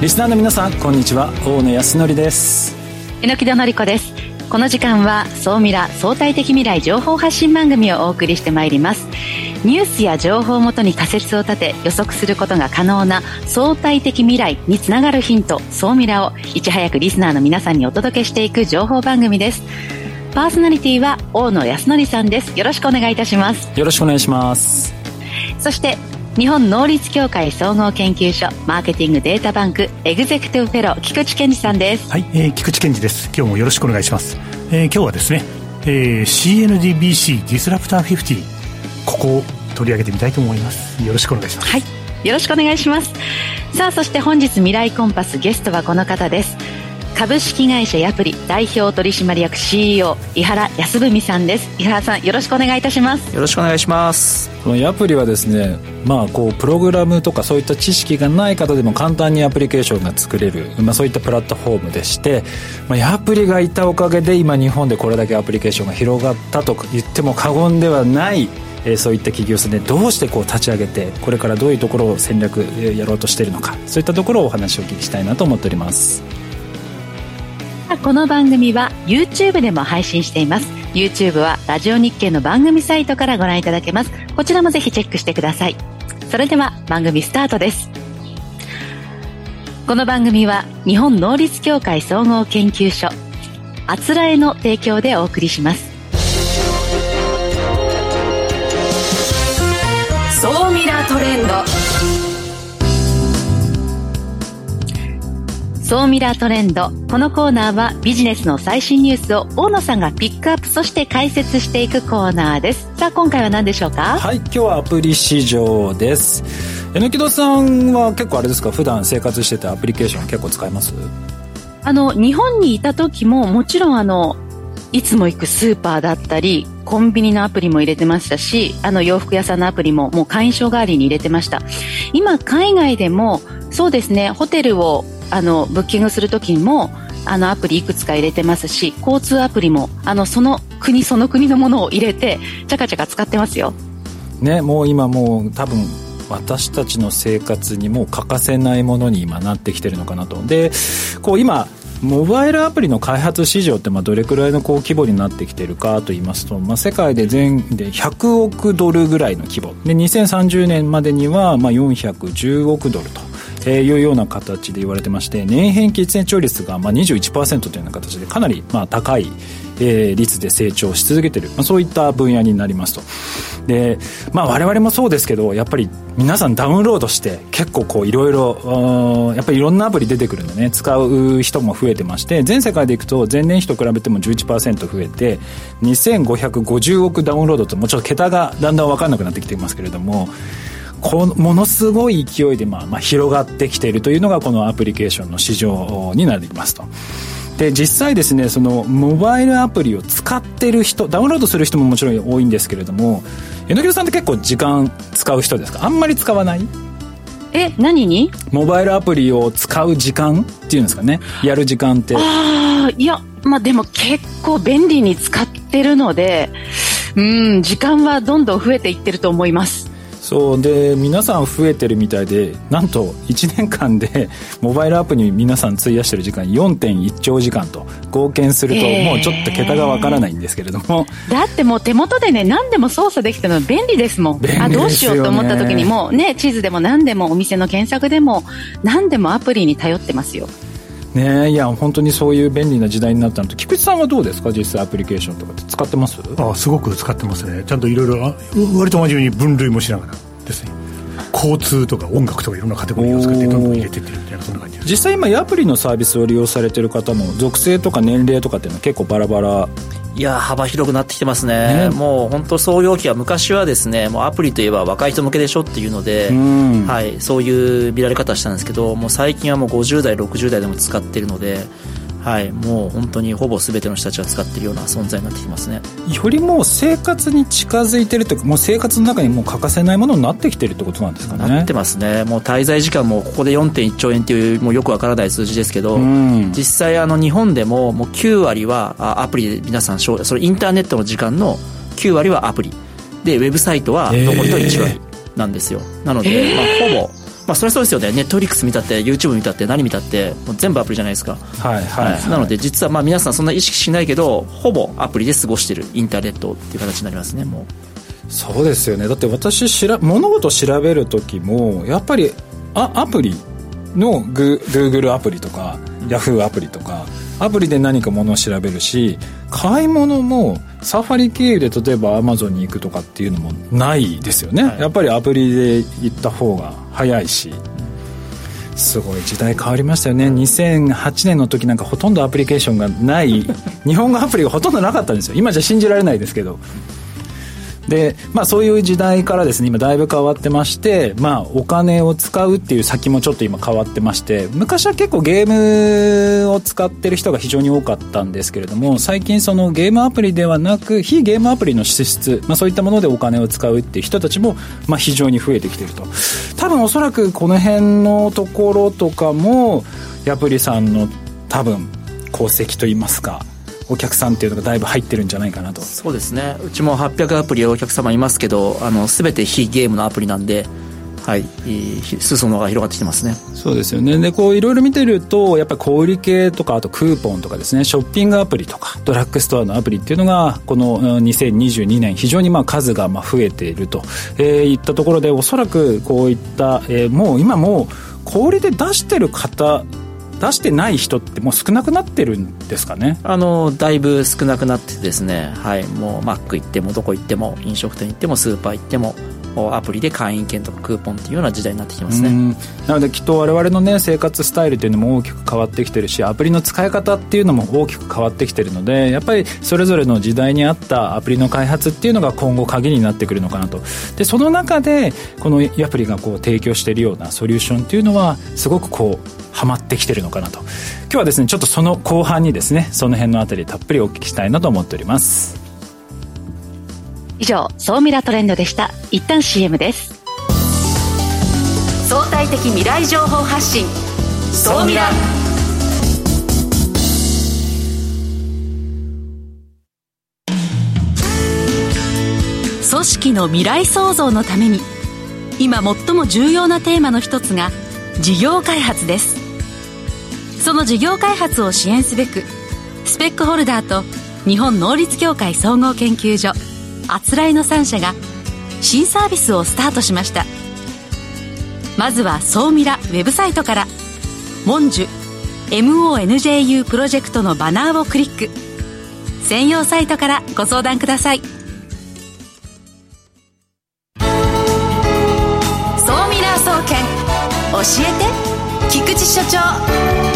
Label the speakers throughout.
Speaker 1: リスナーの皆さんこんにちは。大野康則です。
Speaker 2: 榎田典子です。この時間は総ミラ相対的未来情報発信番組をお送りしてまいります。ニュースや情報をもとに仮説を立て予測することが可能な相対的未来につながるヒント総ミラをいち早くリスナーの皆さんにお届けしていく情報番組です。パーソナリティは大野康則さんです。よろしくお願いいたします。
Speaker 1: よろしくお願いします。
Speaker 2: そして日本能率協会総合研究所マーケティングデータバンクエグゼクティブフェロー菊池健二さんです。
Speaker 3: はい、えー、菊池健二です。今日もよろしくお願いします、えー、今日はですね、えー、CNDBC ディスラプター50ここを取り上げてみたいと思います。よろしくお願いします。
Speaker 2: はいよろしくお願いします。さあそして本日未来コンパスゲストはこの方です。株式会社ヤプリ代表取締役 CEO 井原康文さんです。井原さんよろしくお願いいたします。
Speaker 4: よろしくお願いします。
Speaker 1: このヤプリはですねまあこうプログラムとかそういった知識がない方でも簡単にアプリケーションが作れる、まあ、そういったプラットフォームでして、まあ、ヤプリがいたおかげで今日本でこれだけアプリケーションが広がったと言っても過言ではないえそういった企業さんでどうしてこう立ち上げてこれからどういうところを戦略やろうとしているのかそういったところをお話をお聞きしたいなと思っております。
Speaker 2: この番組は YouTube でも配信しています。YouTube はラジオ日経の番組サイトからご覧いただけます。こちらもぜひチェックしてください。それでは番組スタートです。この番組は日本能率協会総合研究所あつらえの提供でお送りします。総ミラートレンド。総ミラートレンド。このコーナーはビジネスの最新ニュースを大野さんがピックアップそして解説していくコーナーです。さあ今回は何でしょうか？
Speaker 1: はい今日はアプリ市場です。榎戸さんは結構あれですか？普段生活しててアプリケーション結構使います？
Speaker 2: あの日本にいた時ももちろんあのいつも行くスーパーだったりコンビニのアプリも入れてましたしあの洋服屋さんのアプリももう会員証代わりに入れてました。今海外でもそうですねホテルをあのブッキングする時もあのアプリいくつか入れてますし交通アプリもあのその国その国のものを入れてちゃかちゃか使ってますよ。
Speaker 1: ねもう今もう多分私たちの生活にも欠かせないものに今なってきてるのかなと。でこう今モバイルアプリの開発市場ってまあどれくらいのこう規模になってきてるかと言いますと、まあ、世界で全で100億ドルぐらいの規模。で2030年までにはまあ410億ドルと。えー、いうような形で言われてまして年平均成長率がまあ21%というような形でかなりまあ高い、えー、率で成長し続けている、まあ、そういった分野になりますと。で、まあ、我々もそうですけどやっぱり皆さんダウンロードして結構こういろいろやっぱりいろんなアプリ出てくるんでね使う人も増えてまして全世界でいくと前年比と比べても11%増えて2550億ダウンロードともうちょっと桁がだんだん分かんなくなってきていますけれどもこものすごい勢いでまあまあ広がってきているというのがこのアプリケーションの市場になりますと。で実際ですねそのモバイルアプリを使ってる人ダウンロードする人ももちろん多いんですけれども榎木さんって結構時間使う人ですか？あんまり使わない？
Speaker 2: え何に？
Speaker 1: モバイルアプリを使う時間っていうんですかね。やる時間って。
Speaker 2: ああいやまあでも結構便利に使ってるのでうん時間はどんどん増えていってると思います
Speaker 1: そうで皆さん増えてるみたいでなんと1年間で モバイルアプリに皆さん費やしてる時間4.1兆時間と合計するともうちょっと桁がわからないんですけれども、
Speaker 2: だってもう手元でね何でも操作できたの便利ですもん。
Speaker 1: ん
Speaker 2: あどうしようと思った時にもね地図でも何でもお店の検索でも何でもアプリに頼ってますよ
Speaker 1: ねいや本当にそういう便利な時代になったのと菊池さんはどうですか？実際アプリケーションとかって使ってます？
Speaker 3: あすごく使ってますね。ちゃんといろいろ割と真面目に分類もしながらですね。交通とか音楽とかいろんなカテゴリーを使ってどんどん入れてってるみたいなそんな感じ
Speaker 1: 実際今アプリのサービスを利用されてる方も属性とか年齢とかっていうのは結構バラバラ。
Speaker 4: いや幅広くなってきてますね、ね。もう本当創業期は昔はですねもうアプリといえば若い人向けでしょっていうので、はい、そういう見られ方したんですけどもう最近はもう50代60代でも使ってるのではい、もう本当にほぼ全ての人たちが使っているような存在になってきますね。
Speaker 1: よりもう生活に近づいてるというかもう生活の中にもう欠かせないものになってきてるってことなんですかね。
Speaker 4: なってますね。もう滞在時間もここで4.1兆円っていうもうよくわからない数字ですけど、実際あの日本でももう9割はアプリで皆さんそれインターネットの時間の9割はアプリ。でウェブサイトは残りの1割、えーなんですよ。なので、まあ、ほぼまあ、それはそうですよね、ネットフリックス見たって、YouTube 見たって、何見たって、もう全部アプリじゃないですか。
Speaker 1: はいはい、はい、
Speaker 4: なので、実はまあ皆さん、そんな意識しないけど、ほぼアプリで過ごしてる、インターネットっていう形になりますね、も
Speaker 1: う。そうですよね、だって私しら、物事を調べる時も、やっぱりあアプリのグーグルアプリとか、ヤフーアプリとか、アプリで何か物を調べるし買い物もサファリ経由で例えばアマゾンに行くとかっていうのもないですよね、はい、やっぱりアプリで行った方が早いし。すごい時代変わりましたよね。2008年の時なんかほとんどアプリケーションがない。日本語アプリがほとんどなかったんですよ。今じゃ信じられないですけど。で、まあ、そういう時代からですね今だいぶ変わってまして、まあ、お金を使うっていう先もちょっと今変わってまして昔は結構ゲームを使ってる人が非常に多かったんですけれども最近そのゲームアプリではなく非ゲームアプリの支出、まあ、そういったものでお金を使うっていう人たちも、まあ、非常に増えてきてると。多分おそらくこの辺のところとかもヤプリさんの多分功績といいますかお客さんっていうのがだいぶ入ってるんじゃないかなと。
Speaker 4: そうですね。うちも800アプリお客様いますけどあの全て非ゲームのアプリなんではい、裾野が広がってきてますね。
Speaker 1: そうですよね。でこういろいろ見てるとやっぱり小売系とかあとクーポンとかですね。ショッピングアプリとかドラッグストアのアプリっていうのがこの2022年非常にまあ数がまあ増えていると、えー、いったところでおそらくこういった、えー、もう今もう小売で出してる方出してない人ってもう少なくなってるんですかね？
Speaker 4: あのだいぶ少なくなってですね。はい。もうマック行ってもどこ行っても飲食店行ってもスーパー行ってもアプリで会員券とかクーポンっていうような時代になってきますね。
Speaker 1: なのできっと我々のね生活スタイルっていうのも大きく変わってきてるしアプリの使い方っていうのも大きく変わってきてるのでやっぱりそれぞれの時代に合ったアプリの開発っていうのが今後鍵になってくるのかなと。でその中でこのアプリがこう提供しているようなソリューションっていうのはすごくこうハマってきてるのかなと。今日はですねちょっとその後半にですねその辺のあたりたっぷりお聞きしたいなと思っております。
Speaker 2: 以上総ミラトレンドでした。一旦 CM です。相対的未来情報発信。総ミラ。組織の未来創造のために今最も重要なテーマの一つが事業開発ですその事業開発を支援すべくスペックホルダーと日本能率協会総合研究所あつらいの3社が新サービスをスタートしました。まずは総ミラウェブサイトから「モンジュ MONJU プロジェクト」のバナーをクリック。専用サイトからご相談ください。総ミラー総研教えて菊池所長。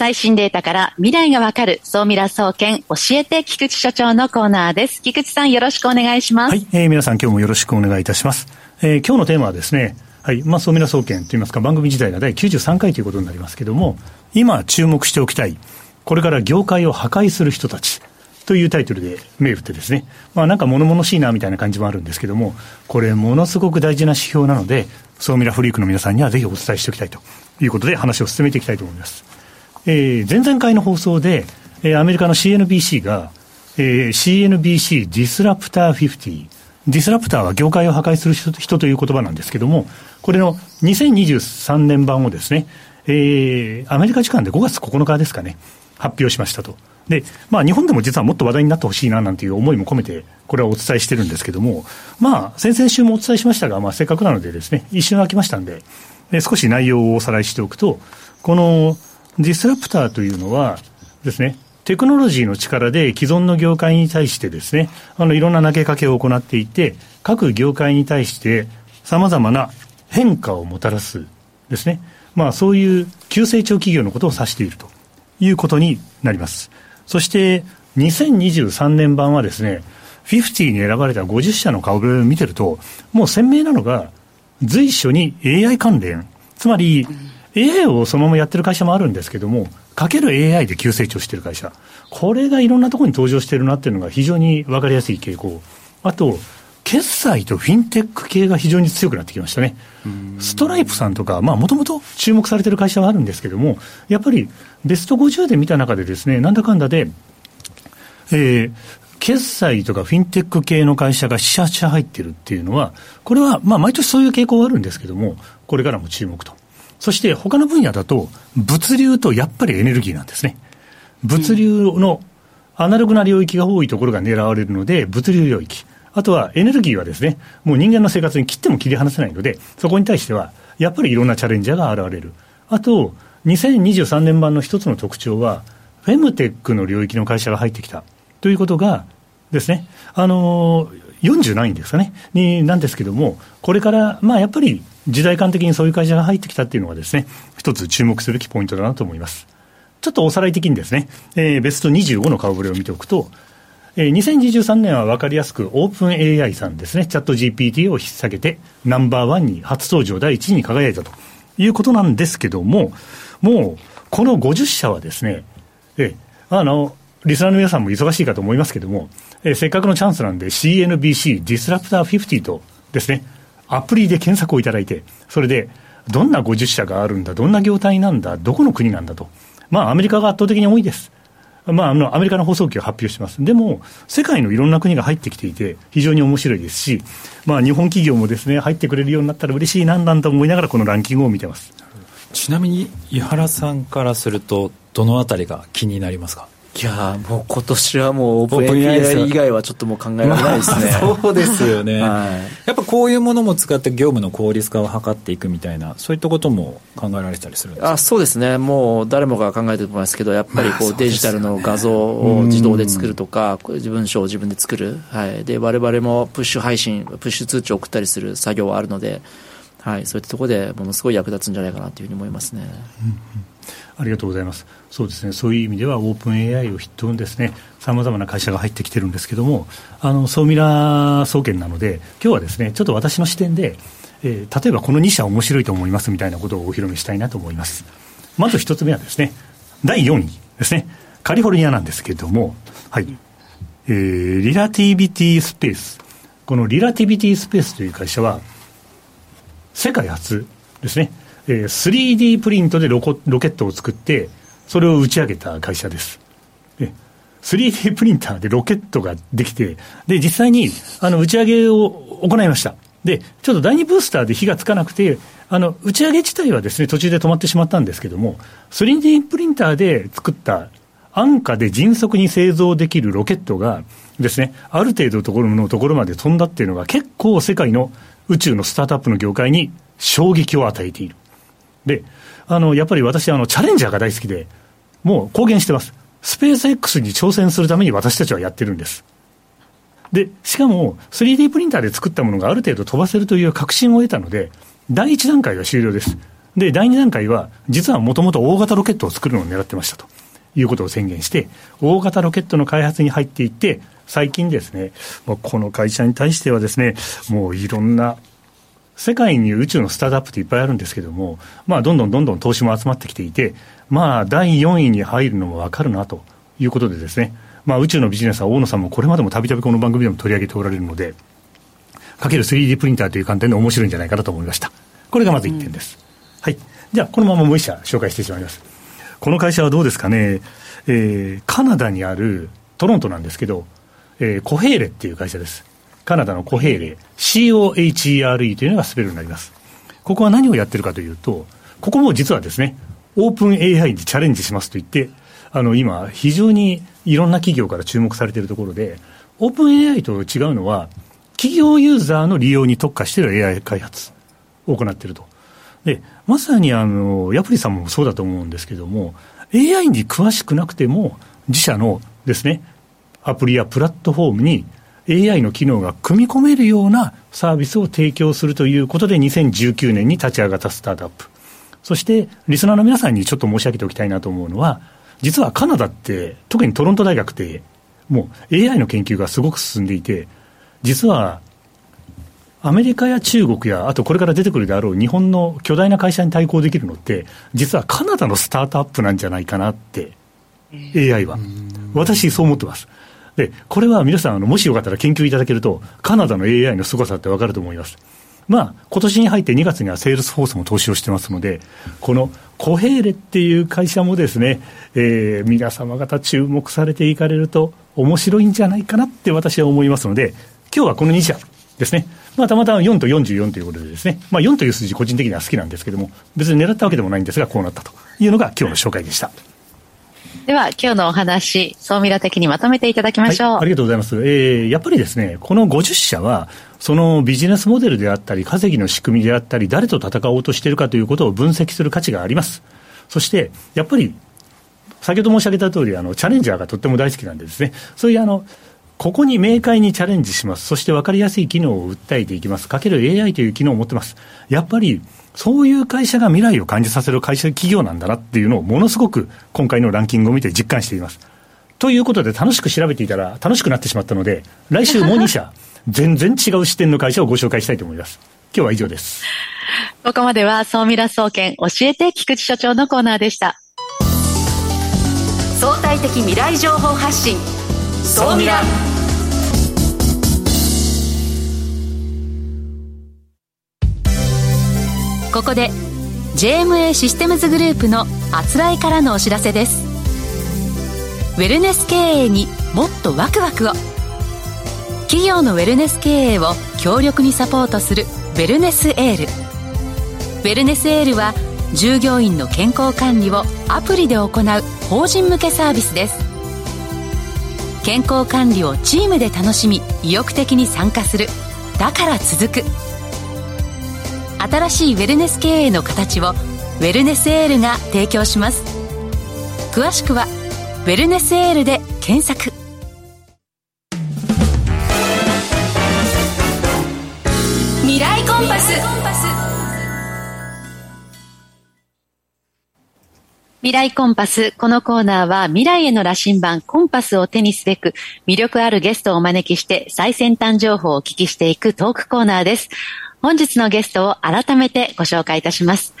Speaker 2: 最新データから未来がわかる総ミラ総研教えて菊池所長のコーナーです。菊池さんよろしくお願いします。
Speaker 3: はい、えー、皆さん今日もよろしくお願いいたします。えー、今日のテーマはですね、はい、まあ、総ミラ総研といいますか番組自体が第93回ということになりますけども、今注目しておきたい、これから業界を破壊する人たち。というタイトルで銘打ってですね、まあなんか物々しいなみたいな感じもあるんですけども、これものすごく大事な指標なので、総ミラフリークの皆さんにはぜひお伝えしておきたいということで話を進めていきたいと思います。えー、前々回の放送で、えー、アメリカの CNBC が、えー、CNBC ディスラプター50、ディスラプターは業界を破壊する人という言葉なんですけども、これの2023年版をですね、えー、アメリカ時間で5月9日ですかね、発表しましたと。で、まあ、日本でも実はもっと話題になってほしいななんていう思いも込めて、これはお伝えしてるんですけども、まあ、先々週もお伝えしましたが、まあ、せっかくなのでですね、一瞬空きましたんで、で少し内容をおさらいしておくと、このディスラプターというのはですね、テクノロジーの力で既存の業界に対してですね、あのいろんな投げかけを行っていて、各業界に対してさまざまな変化をもたらすですね、まあそういう急成長企業のことを指しているということになります。そして2023年版はですね、50に選ばれた50社の顔ぶれを見てると、もう鮮明なのが随所に AI 関連、つまり、AI をそのままやってる会社もあるんですけども、かける AI で急成長してる会社、これがいろんなところに登場してるなっていうのが非常に分かりやすい傾向。あと、決済とフィンテック系が非常に強くなってきましたね。ストライプさんとか、まあもともと注目されてる会社はあるんですけども、やっぱりベスト50で見た中でですね、なんだかんだで、えー、決済とかフィンテック系の会社が4、8社入ってるっていうのは、これは、まあ、毎年そういう傾向はあるんですけども、これからも注目と。そして、他の分野だと、物流とやっぱりエネルギーなんですね。物流のアナログな領域が多いところが狙われるので、物流領域。あとはエネルギーはですね、もう人間の生活に切っても切り離せないので、そこに対しては、やっぱりいろんなチャレンジャーが現れる。あと、2023年版の一つの特徴は、フェムテックの領域の会社が入ってきたということがですね、あのー、40ないんですかね、になんですけども、これから、まあやっぱり時代間的にそういう会社が入ってきたっていうのがですね、一つ注目すべきポイントだなと思います。ちょっとおさらい的にですね、えー、ベスト25の顔ぶれを見ておくと、えー、2023年は分かりやすく、オープン AI さんですね、チャット GPT を引っ提げて、ナンバーワンに初登場第1位に輝いたということなんですけども、もう、この50社はですね、えー、あの、リスナーの皆さんも忙しいかと思いますけども、えー、せっかくのチャンスなんで CNBC ディスラプター50とですね、アプリで検索をいただいて、それで、どんな50社があるんだ、どんな業態なんだ、どこの国なんだと。まあ、アメリカが圧倒的に多いです。まあ、あのアメリカの放送機を発表してます。でも、世界のいろんな国が入ってきていて、非常に面白いですし、まあ、日本企業もですね、入ってくれるようになったら嬉しいなんなんと思いながら、このランキングを見てます。
Speaker 1: ちなみに、井原さんからすると、どのあたりが気になりますか？
Speaker 4: いやもう今年はもうオープン API 以外はちょっともう考えられないですね。
Speaker 1: まあ、そうですよね、はい、やっぱこういうものも使って業務の効率化を図っていくみたいな、そういったことも考えられたりするんですか？
Speaker 4: あそうですね、もう誰もが考えてると思いますけど、やっぱりこう、デジタルの画像を自動で作るとか、文章を自分で作る、はい、で我々もプッシュ配信、プッシュ通知を送ったりする作業はあるので、はい、そういったところでものすごい役立つんじゃないかなというふうに思いますね。うんうん
Speaker 3: ありがとうございます。そうですね。そういう意味ではオープン AI を筆頭にですね、さまざまな会社が入ってきてるんですけども、あのソーミラー総研なので、今日はですね、ちょっと私の視点で、えー、例えばこの2社面白いと思いますみたいなことをお披露目したいなと思います。まず1つ目はですね、第4位ですね、カリフォルニアなんですけれども、はい、えー、リラティビティスペース。このリラティビティスペースという会社は、世界初ですね、えー、3D プリントでロコロケットを作って、それを打ち上げた会社です。3D プリンターでロケットができて、で、実際に、あの、打ち上げを行いました。で、ちょっと第2ブースターで火がつかなくて、あの、打ち上げ自体はですね、途中で止まってしまったんですけども、3D プリンターで作った安価で迅速に製造できるロケットがですね、ある程度のところのところまで飛んだっていうのが結構世界の宇宙のスタートアップの業界に衝撃を与えている。で、あの、やっぱり私、あの、チャレンジャーが大好きで、もう公言してます。スペース X に挑戦するために私たちはやってるんです。で、しかも 3D プリンターで作ったものがある程度飛ばせるという確信を得たので、第1段階は終了です。で、第2段階は、実はもともと大型ロケットを作るのを狙ってましたということを宣言して、大型ロケットの開発に入っていって、最近ですね、この会社に対してはですね、もういろんな世界に宇宙のスタートアップっていっぱいあるんですけども、まあ、どんどんどんどん投資も集まってきていて、まあ、第4位に入るのも分かるなということでですね、まあ、宇宙のビジネスは大野さんもこれまでもたびたびこの番組でも取り上げておられるので、かける 3D プリンターという観点で面白いんじゃないかなと思いました。これがまず1点です。うん、はい。じゃあ、このままもう1社紹介してしまいます。この会社はどうですかね、えー、カナダにあるトロントなんですけど、えー、コヘーレっていう会社です。カナダのコヘーレ、COHERE というのがスペルになります。ここは何をやってるかというと、ここも実はですね、オープン AI にチャレンジしますと言って、あの、今、非常にいろんな企業から注目されているところで、オープン AI と違うのは、企業ユーザーの利用に特化している AI 開発を行っていると。で、まさにあの、ヤプリさんもそうだと思うんですけども、AI に詳しくなくても、自社のですね、アプリやプラットフォームに AI の機能が組み込めるようなサービスを提供するということで、2019年に立ち上がったスタートアップ。そして、リスナーの皆さんにちょっと申し上げておきたいなと思うのは、実はカナダって、特にトロント大学って、もう AI の研究がすごく進んでいて、実は、アメリカや中国や、あとこれから出てくるであろう日本の巨大な会社に対抗できるのって、実はカナダのスタートアップなんじゃないかなって、AI は。私、そう思ってます。で、これは皆さん、あのもしよかったら研究いただけると、カナダの AI の凄さってわかると思います。まあ、今年に入って2月にはセールスフォースも投資をしてますので、この Cohere っていう会社もですね、えー、皆様方注目されていかれると面白いんじゃないかなって私は思いますので、今日はこの2社ですね。まあ、たまたま4と44ということでですね、まあ、4という数字個人的には好きなんですけども、別に狙ったわけでもないんですが、こうなったというのが今日の紹介でした。
Speaker 2: では、今日のお話、総ミラ的にまとめていただきましょう。はい、
Speaker 3: ありがとうございます。えー、やっぱりですね、この50社は、そのビジネスモデルであったり、稼ぎの仕組みであったり、誰と戦おうとしているかということを分析する価値があります。そして、やっぱり、先ほど申し上げた通り、あの、チャレンジャーがとっても大好きなんでですね、そういうあの、ここに明快にチャレンジします。そして分かりやすい機能を訴えていきます。かける AI という機能を持ってます。やっぱり、そういう会社が未来を感じさせる会社、企業なんだなっていうのをものすごく今回のランキングを見て実感しています。ということで楽しく調べていたら楽しくなってしまったので、来週もう2社、全然違う視点の会社をご紹介したいと思います。今日は以上です。
Speaker 2: ここまでは、総ミラ総研教えて菊池所長のコーナーでした。
Speaker 5: 相対的未来情報発信、総ミラ。ここで JMA システムズグループのあつらいからのお知らせです。ウェルネス経営にもっとワクワクを。企業のウェルネス経営を強力にサポートするウェルネスエール。ウェルネスエールは従業員の健康管理をアプリで行う法人向けサービスです。健康管理をチームで楽しみ意欲的に参加する。だから続く。新しいウェルネス経営の形をウェルネスエールが提供します詳しくは「ウェルネスエール」で検索未来コンパス
Speaker 2: 未来コンパス。このコーナーは未来への羅針盤コンパスを手にすべく魅力あるゲストをお招きして最先端情報をお聞きしていくトークコーナーです。本日のゲストを改めてご紹介いたします。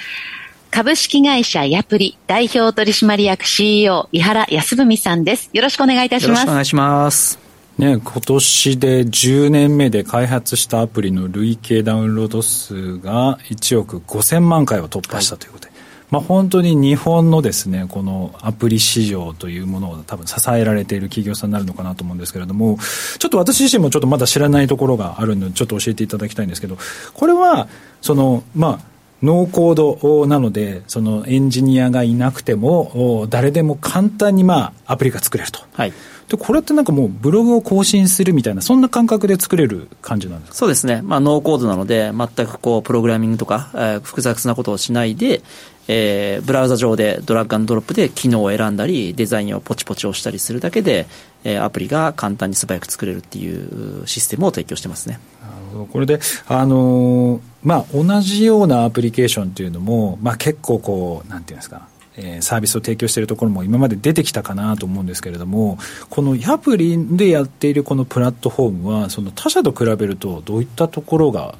Speaker 2: 株式会社ヤプリ代表取締役 CEO 井原康文さんです。よろしくお願いいたします。よろしく
Speaker 4: お願いします。
Speaker 1: ね、今年で10年目で開発したアプリの累計ダウンロード数が1億5000万回を突破したということで、はいまあ、本当に日本のですねこのアプリ市場というものを多分支えられている企業さんになるのかなと思うんですけれどもちょっと私自身もちょっとまだ知らないところがあるのでちょっと教えていただきたいんですけどこれはそのまあノーコードなのでそのエンジニアがいなくても誰でも簡単にまあアプリが作れると。
Speaker 4: はい。
Speaker 1: でこれってなんかもうブログを更新するみたいなそんな感覚で作れる感じなんですか？
Speaker 4: そうですね、まあ、ノーコードなので全くこうプログラミングとか、えー、複雑なことをしないで、えー、ブラウザ上でドラッグアンドロップで機能を選んだり、デザインをポチポチ押したりするだけで、えー、アプリが簡単に素早く作れるっていうシステムを提供してますね。
Speaker 1: これで、あのー、まあ、同じようなアプリケーションっていうのも、まあ、結構こう、なんていうんですか、えー、サービスを提供しているところも今まで出てきたかなと思うんですけれども、このアプリでやっているこのプラットフォームは、その他社と比べると、どういったところが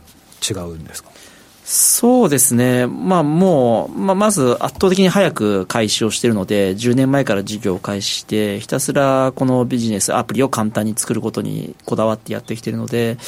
Speaker 1: 違うんですか？
Speaker 4: そうですね。まあもう、まあまず圧倒的に早く開始をしているので、10年前から事業を開始して、ひたすらこのビジネス、アプリを簡単に作ることにこだわってやってきているので、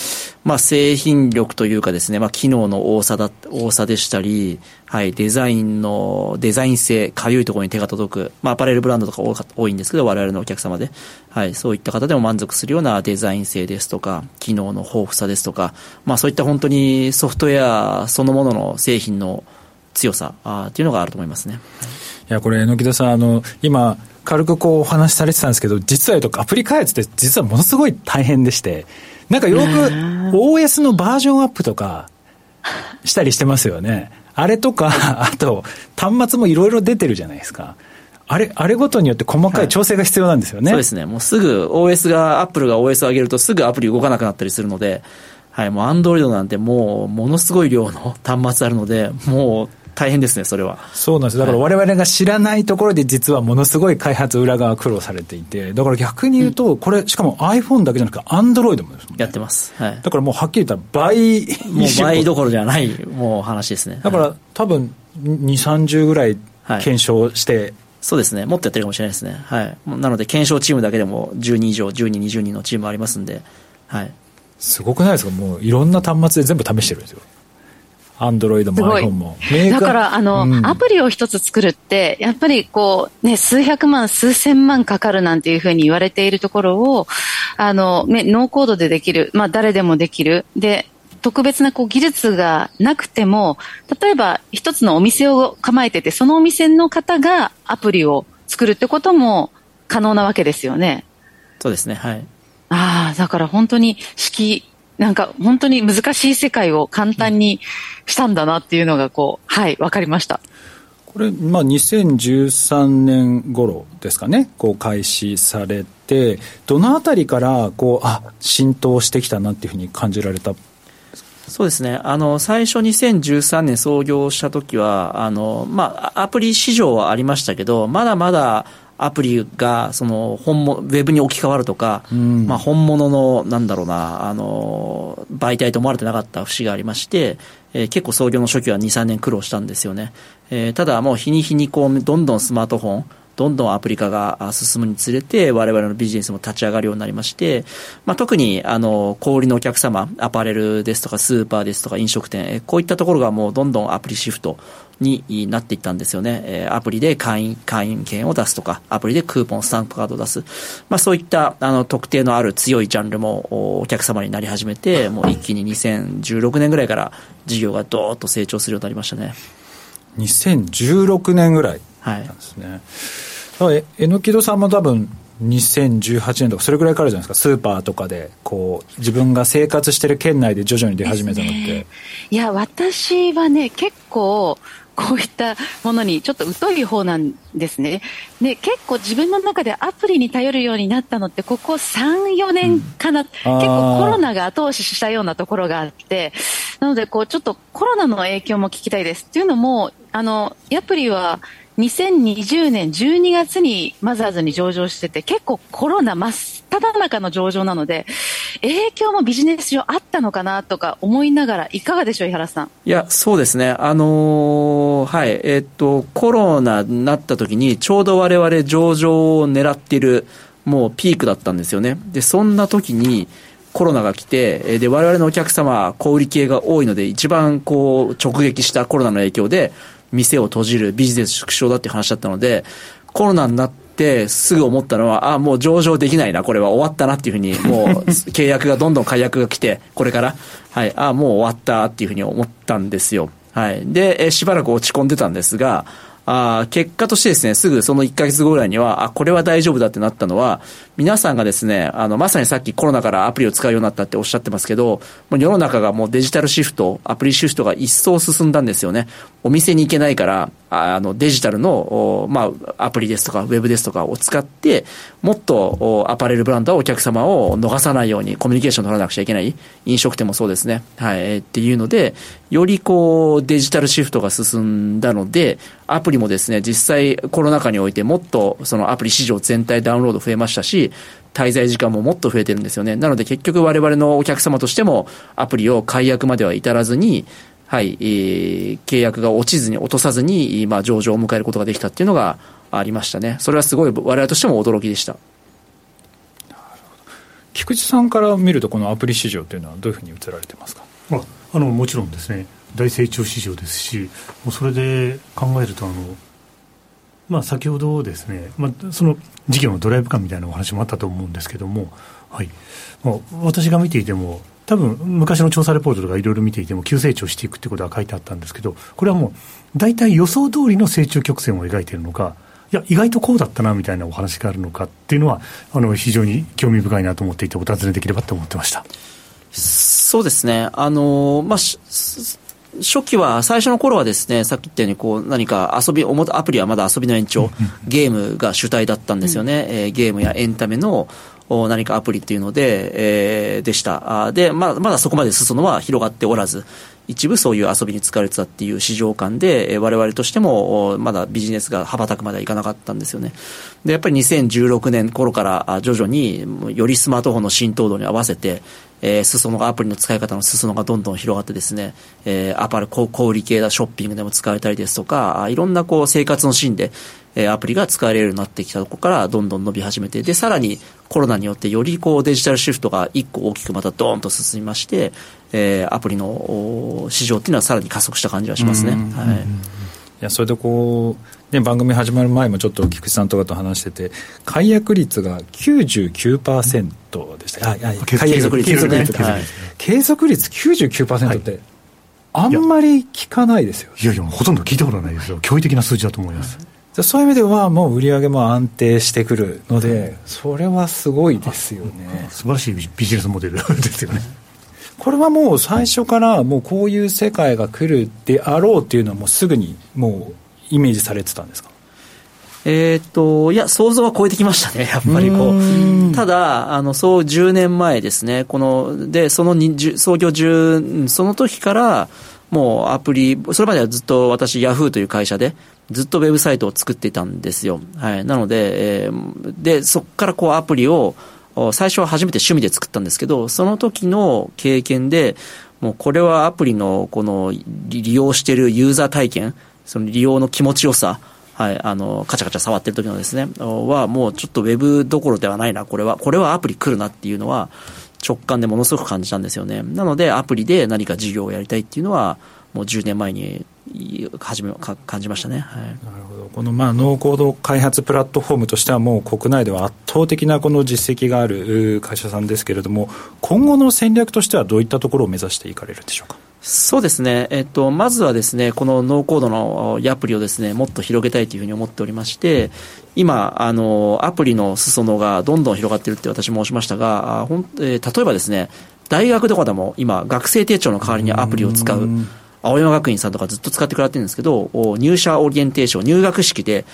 Speaker 4: まあ製品力というかですね、まあ機能の多さだ、多さでしたり、はい、デザインの、デザイン性、かゆいところに手が届く、まあアパレルブランドとか多いんですけど、我々のお客様で、はい、そういった方でも満足するようなデザイン性ですとか、機能の豊富さですとか、まあそういった本当にソフトウェアそのものの製品の強さあっていうのがあると思いますね。
Speaker 1: いや、これ、榎木田さん、あの、今、軽くこうお話しされてたんですけど、実は言うとアプリ開発って実はものすごい大変でして、なんかよく OS のバージョンアップとかしたりしてますよね。あれとか、あと端末もいろいろ出てるじゃないですか。あれ、あれごとによって細かい調整が必要なんですよね。
Speaker 4: はい、そうですね。もうすぐ OS が、アップルが OS を上げるとすぐアプリ動かなくなったりするので、はい、もうアンドロイドなんてもうものすごい量の 端末あるので、もう大変ですね、それは。
Speaker 1: そうなんです。だから我々が知らないところで実はものすごい開発裏側苦労されていて、だから逆に言うと、これ、しかも iPhone だけじゃなくて、Android もですもん
Speaker 4: ね。やってます。はい。
Speaker 1: だからもうはっきり言ったら倍。
Speaker 4: もう倍どころじゃない、もう話ですね。
Speaker 1: だから多分、2、30ぐらい検証して、はい
Speaker 4: そうですね。もっとやってるかもしれないですね。はい。なので、検証チームだけでも12以上、12、20人のチームありますんで、はい。
Speaker 1: すごくないですか？もういろんな端末で全部試してるんですよ。アンドロイドも iPhone も。
Speaker 2: だから、あの、うん、アプリを一つ作るって、やっぱりこう、ね、数百万、数千万かかるなんていうふうに言われているところを、あの、ね、ノーコードでできる、まあ誰でもできる。で、特別なこう技術がなくても、例えば一つのお店を構えてて、そのお店の方がアプリを作るってことも可能なわけですよね。
Speaker 4: そうですね、はい。
Speaker 2: ああ、だから本当に式、なんか本当に難しい世界を簡単にしたんだなっていうのがこう、はい、わかりました。
Speaker 1: これ、まあ、2013年頃ですかね、こう開始されて、どのあたりから、こう、あ、浸透してきたなっていうふうに感じられた？
Speaker 4: そうですね。あの、最初2013年創業した時は、あの、まあ、アプリ市場はありましたけど、まだまだ、アプリがその本物ウェブに置き換わるとか、うん、まあ、本物のなんだろうなあの媒体と思われてなかった節がありまして、えー、結構創業の初期は2、3年苦労したんですよね。えー、ただもう日に日にこうどんどんスマートフォンどんどんアプリ化が進むにつれて、我々のビジネスも立ち上がるようになりまして、まあ、特に、あの、小売りのお客様、アパレルですとか、スーパーですとか、飲食店、こういったところがもうどんどんアプリシフトになっていったんですよね。アプリで会員、会員券を出すとか、アプリでクーポン、スタンプカードを出す。まあ、そういった、あの、特定のある強いジャンルもお客様になり始めて、もう一気に2016年ぐらいから事業がどーっと成長するようになりましたね。
Speaker 1: 2016年ぐらいなんですね。はいえのきどさんも多分2018年とかそれぐらいからじゃないですか？スーパーとかでこう自分が生活してる県内で徐々に出始めたのって、ね、
Speaker 2: いや私はね結構こういったものにちょっと疎い方なんですね。で、結構自分の中でアプリに頼るようになったのって、ここ3、4年かな、うん、結構コロナが後押ししたようなところがあって、なので、こう、ちょっとコロナの影響も聞きたいです。っていうのも、あの、アプリは、2020年12月にマザーズに上場してて、結構コロナ真っ只中の上場なので、影響もビジネス上あったのかなとか思いながら、いかがでしょう、井原さん？
Speaker 4: いや、そうですね。あのー、はい、え、っと、コロナになった時に、ちょうど我々上場を狙っている、もうピークだったんですよね。で、そんな時に、コロナが来て、で、我々のお客様、小売り系が多いので、一番こう、直撃したコロナの影響で、店を閉じるビジネス縮小だっていう話だったので、コロナになってすぐ思ったのは、あ、もう上場できないな、これは終わったなっていうふうに、もう 契約がどんどん解約が来て、これから、はい、あ、もう終わったっていうふうに思ったんですよ。はい。で、えしばらく落ち込んでたんですが、あ結果としてですね、すぐその1ヶ月後ぐらいには、あ、これは大丈夫だってなったのは、皆さんがですね、あの、まさにさっきコロナからアプリを使うようになったっておっしゃってますけど、もう世の中がもうデジタルシフト、アプリシフトが一層進んだんですよね。お店に行けないから、あの、デジタルの、まあ、アプリですとか、ウェブですとかを使って、もっとアパレルブランドはお客様を逃さないようにコミュニケーション取らなくちゃいけない。飲食店もそうですね。はい。っていうので、よりこう、デジタルシフトが進んだので、アプリもですね、実際コロナ禍においてもっとそのアプリ市場全体ダウンロード増えましたし、滞在時間ももっと増えてるんですよね。なので結局我々のお客様としてもアプリを解約までは至らずに、はい、えー、契約が落ちずに、落とさずに、まあ、上場を迎えることができたっていうのがありましたね。それはすごい我々としても驚きでした。
Speaker 1: 菊池さんから見ると、このアプリ市場というのは、どういうふうに映られてますか？
Speaker 3: あのもちろんですね、大成長市場ですし、もうそれで考えるとあの、まあ、先ほどですね、まあ、その事業のドライブ感みたいなお話もあったと思うんですけども、はい、もう私が見ていても、多分昔の調査レポートとかいろいろ見ていても、急成長していくってことが書いてあったんですけど、これはもう、大体予想通りの成長曲線を描いているのか、いや、意外とこうだったなみたいなお話があるのかっていうのは、あの非常に興味深いなと思っていて、お尋ねできればと思ってました。
Speaker 4: そうですね。あの、まあ、初期は、最初の頃はですね、さっき言ったように、こう、何か遊び、アプリはまだ遊びの延長、ゲームが主体だったんですよね。えー、ゲームやエンタメの、何かアプリっていうので、えー、でした。で、まあ、まだそこまで裾野は広がっておらず、一部そういう遊びに使われてたっていう市場感で、我々としてもまだビジネスが羽ばたくまではいかなかったんですよね。で、やっぱり2016年頃から徐々によりスマートフォンの浸透度に合わせて、えー、裾野がアプリの使い方の裾野がどんどん広がってですね、えー、アパル小売系だショッピングでも使われたりですとか、いろんなこう生活のシーンで、えー、アプリが使えるようになってきたところからどんどん伸び始めて、で、さらにコロナによってよりこうデジタルシフトが一個大きくまたドーンと進みまして、えー、アプリの市場っていうのはさらに加速した感じはしますね。はい、い
Speaker 1: やそれでこう、ね、番組始まる前もちょっと菊池さんとかと話してて解約率が99%でした、うん、あ
Speaker 4: あ継続率ですね
Speaker 1: 継続率。99%って、あんまり聞かないですよ。
Speaker 3: いやいやほとんど聞いたことないですよ。驚異的な数字だと思います、
Speaker 1: そういう意味では、もう売り上げも安定してくるので、それはすごいですよね。
Speaker 3: 素晴らしいビジネスモデル ですよね。
Speaker 1: これはもう最初からもうこういう世界が来るであろうっていうのはもうすぐにもうイメージされてたんですか？
Speaker 4: えっと、いや、想像は超えてきましたね、やっぱりこう。ただ、あの、そう10年前ですね、この、で、その創業10、その時から、もうアプリ、それまではずっと私、ヤフーという会社で、ずっとウェブサイトを作っていたんですよ。はい。なので、えー、で、そこからこうアプリを、最初は初めて趣味で作ったんですけど、その時の経験で、もうこれはアプリのこの利用しているユーザー体験、その利用の気持ちよさ、はい、あの、カチャカチャ触ってる時のですね、はもうちょっとウェブどころではないな、これは、これはアプリ来るなっていうのは直感でものすごく感じたんですよね。なのでアプリで何か事業をやりたいっていうのは、もう10年前に始め感じましたね、はい、なる
Speaker 1: ほど。このまあノーコード開発プラットフォームとしてはもう国内では圧倒的なこの実績がある会社さんですけれども今後の戦略としてはどういったところを目指していかれるんでしょうか？
Speaker 4: そうですね、えっと、まずはですね、このノーコードのアプリをですね、もっと広げたいというふうに思っておりまして、今、あの、アプリの裾野がどんどん広がっているって私申しましたが、ほんえー、例えばですね、大学とかでも今、学生手帳の代わりにアプリを使う。青山学院さんとかずっと使ってくれてるんですけど、入社オリエンテーション、入学式で、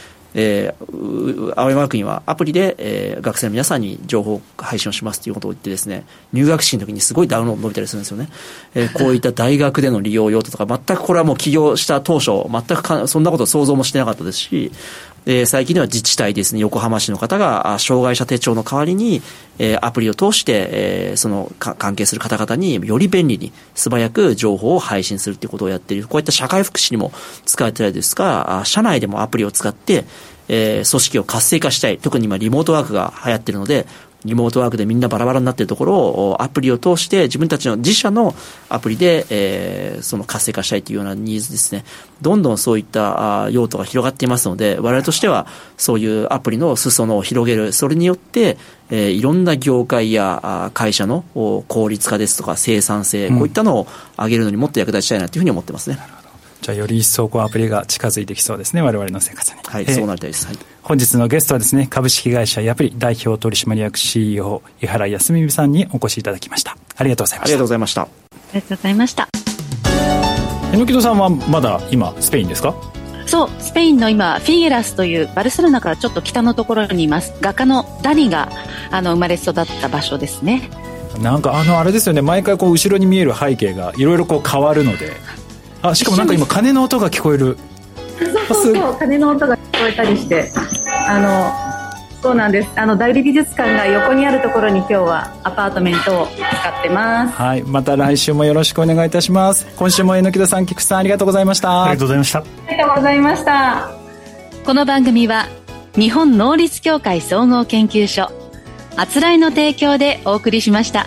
Speaker 4: えー、青山学院はアプリで、えー、学生の皆さんに情報配信をしますということを言ってですね、入学式の時にすごいダウンロード伸びたりするんですよね。えー、こういった大学での利用用途とか、全くこれはもう起業した当初、全くかそんなこと想像もしてなかったですし、えー、最近では自治体ですね、横浜市の方が、障害者手帳の代わりに、えー、アプリを通して、えー、その関係する方々により便利に素早く情報を配信するということをやっている。こういった社会福祉にも使われてるですが、社内でもアプリを使って、えー、組織を活性化したい。特に今リモートワークが流行っているので、リモートワークでみんなバラバラになっているところをアプリを通して自分たちの自社のアプリで、えー、その活性化したいというようなニーズですね。どんどんそういった用途が広がっていますので、我々としてはそういうアプリの裾野を広げる。それによって、えー、いろんな業界や会社の効率化ですとか生産性、こういったのを上げるのにもっと役立ちたいなというふうに思ってますね。
Speaker 1: じゃあより一層こうアプリが近づいてきそうですね我々の生活に
Speaker 4: はい、そうなりたいです、はい、
Speaker 1: 本日のゲストはですね株式会社ヤプリ代表取締役 CEO 井原康美さんにお越しいただきました。ありがとうございました。あ
Speaker 4: りがとうございました。あ
Speaker 2: りがとうございました。
Speaker 1: 榎木戸さんはまだ今スペインですか？
Speaker 2: そうスペインの今フィゲラスというバルセロナからちょっと北のところにいます。画家のダニがあの生まれ育った場所ですね。
Speaker 1: なんかあのあれですよね。毎回こう後ろに見える背景がいろいろこう変わるので。あしかもなんか今鐘の音が聞こえる。
Speaker 2: そうそうそう鐘の音が聞こえたりしてあのそうなんです。あの大理美術館が横にあるところに今日はアパートメントを使ってます。
Speaker 1: はい。また来週もよろしくお願いいたします。今週も榎田さん菊池さんありがとうございました。
Speaker 3: ありがとうございました。あ
Speaker 2: りがとうございました。この番組は日本能率協会総合研究所あつらいの提供でお送りしました。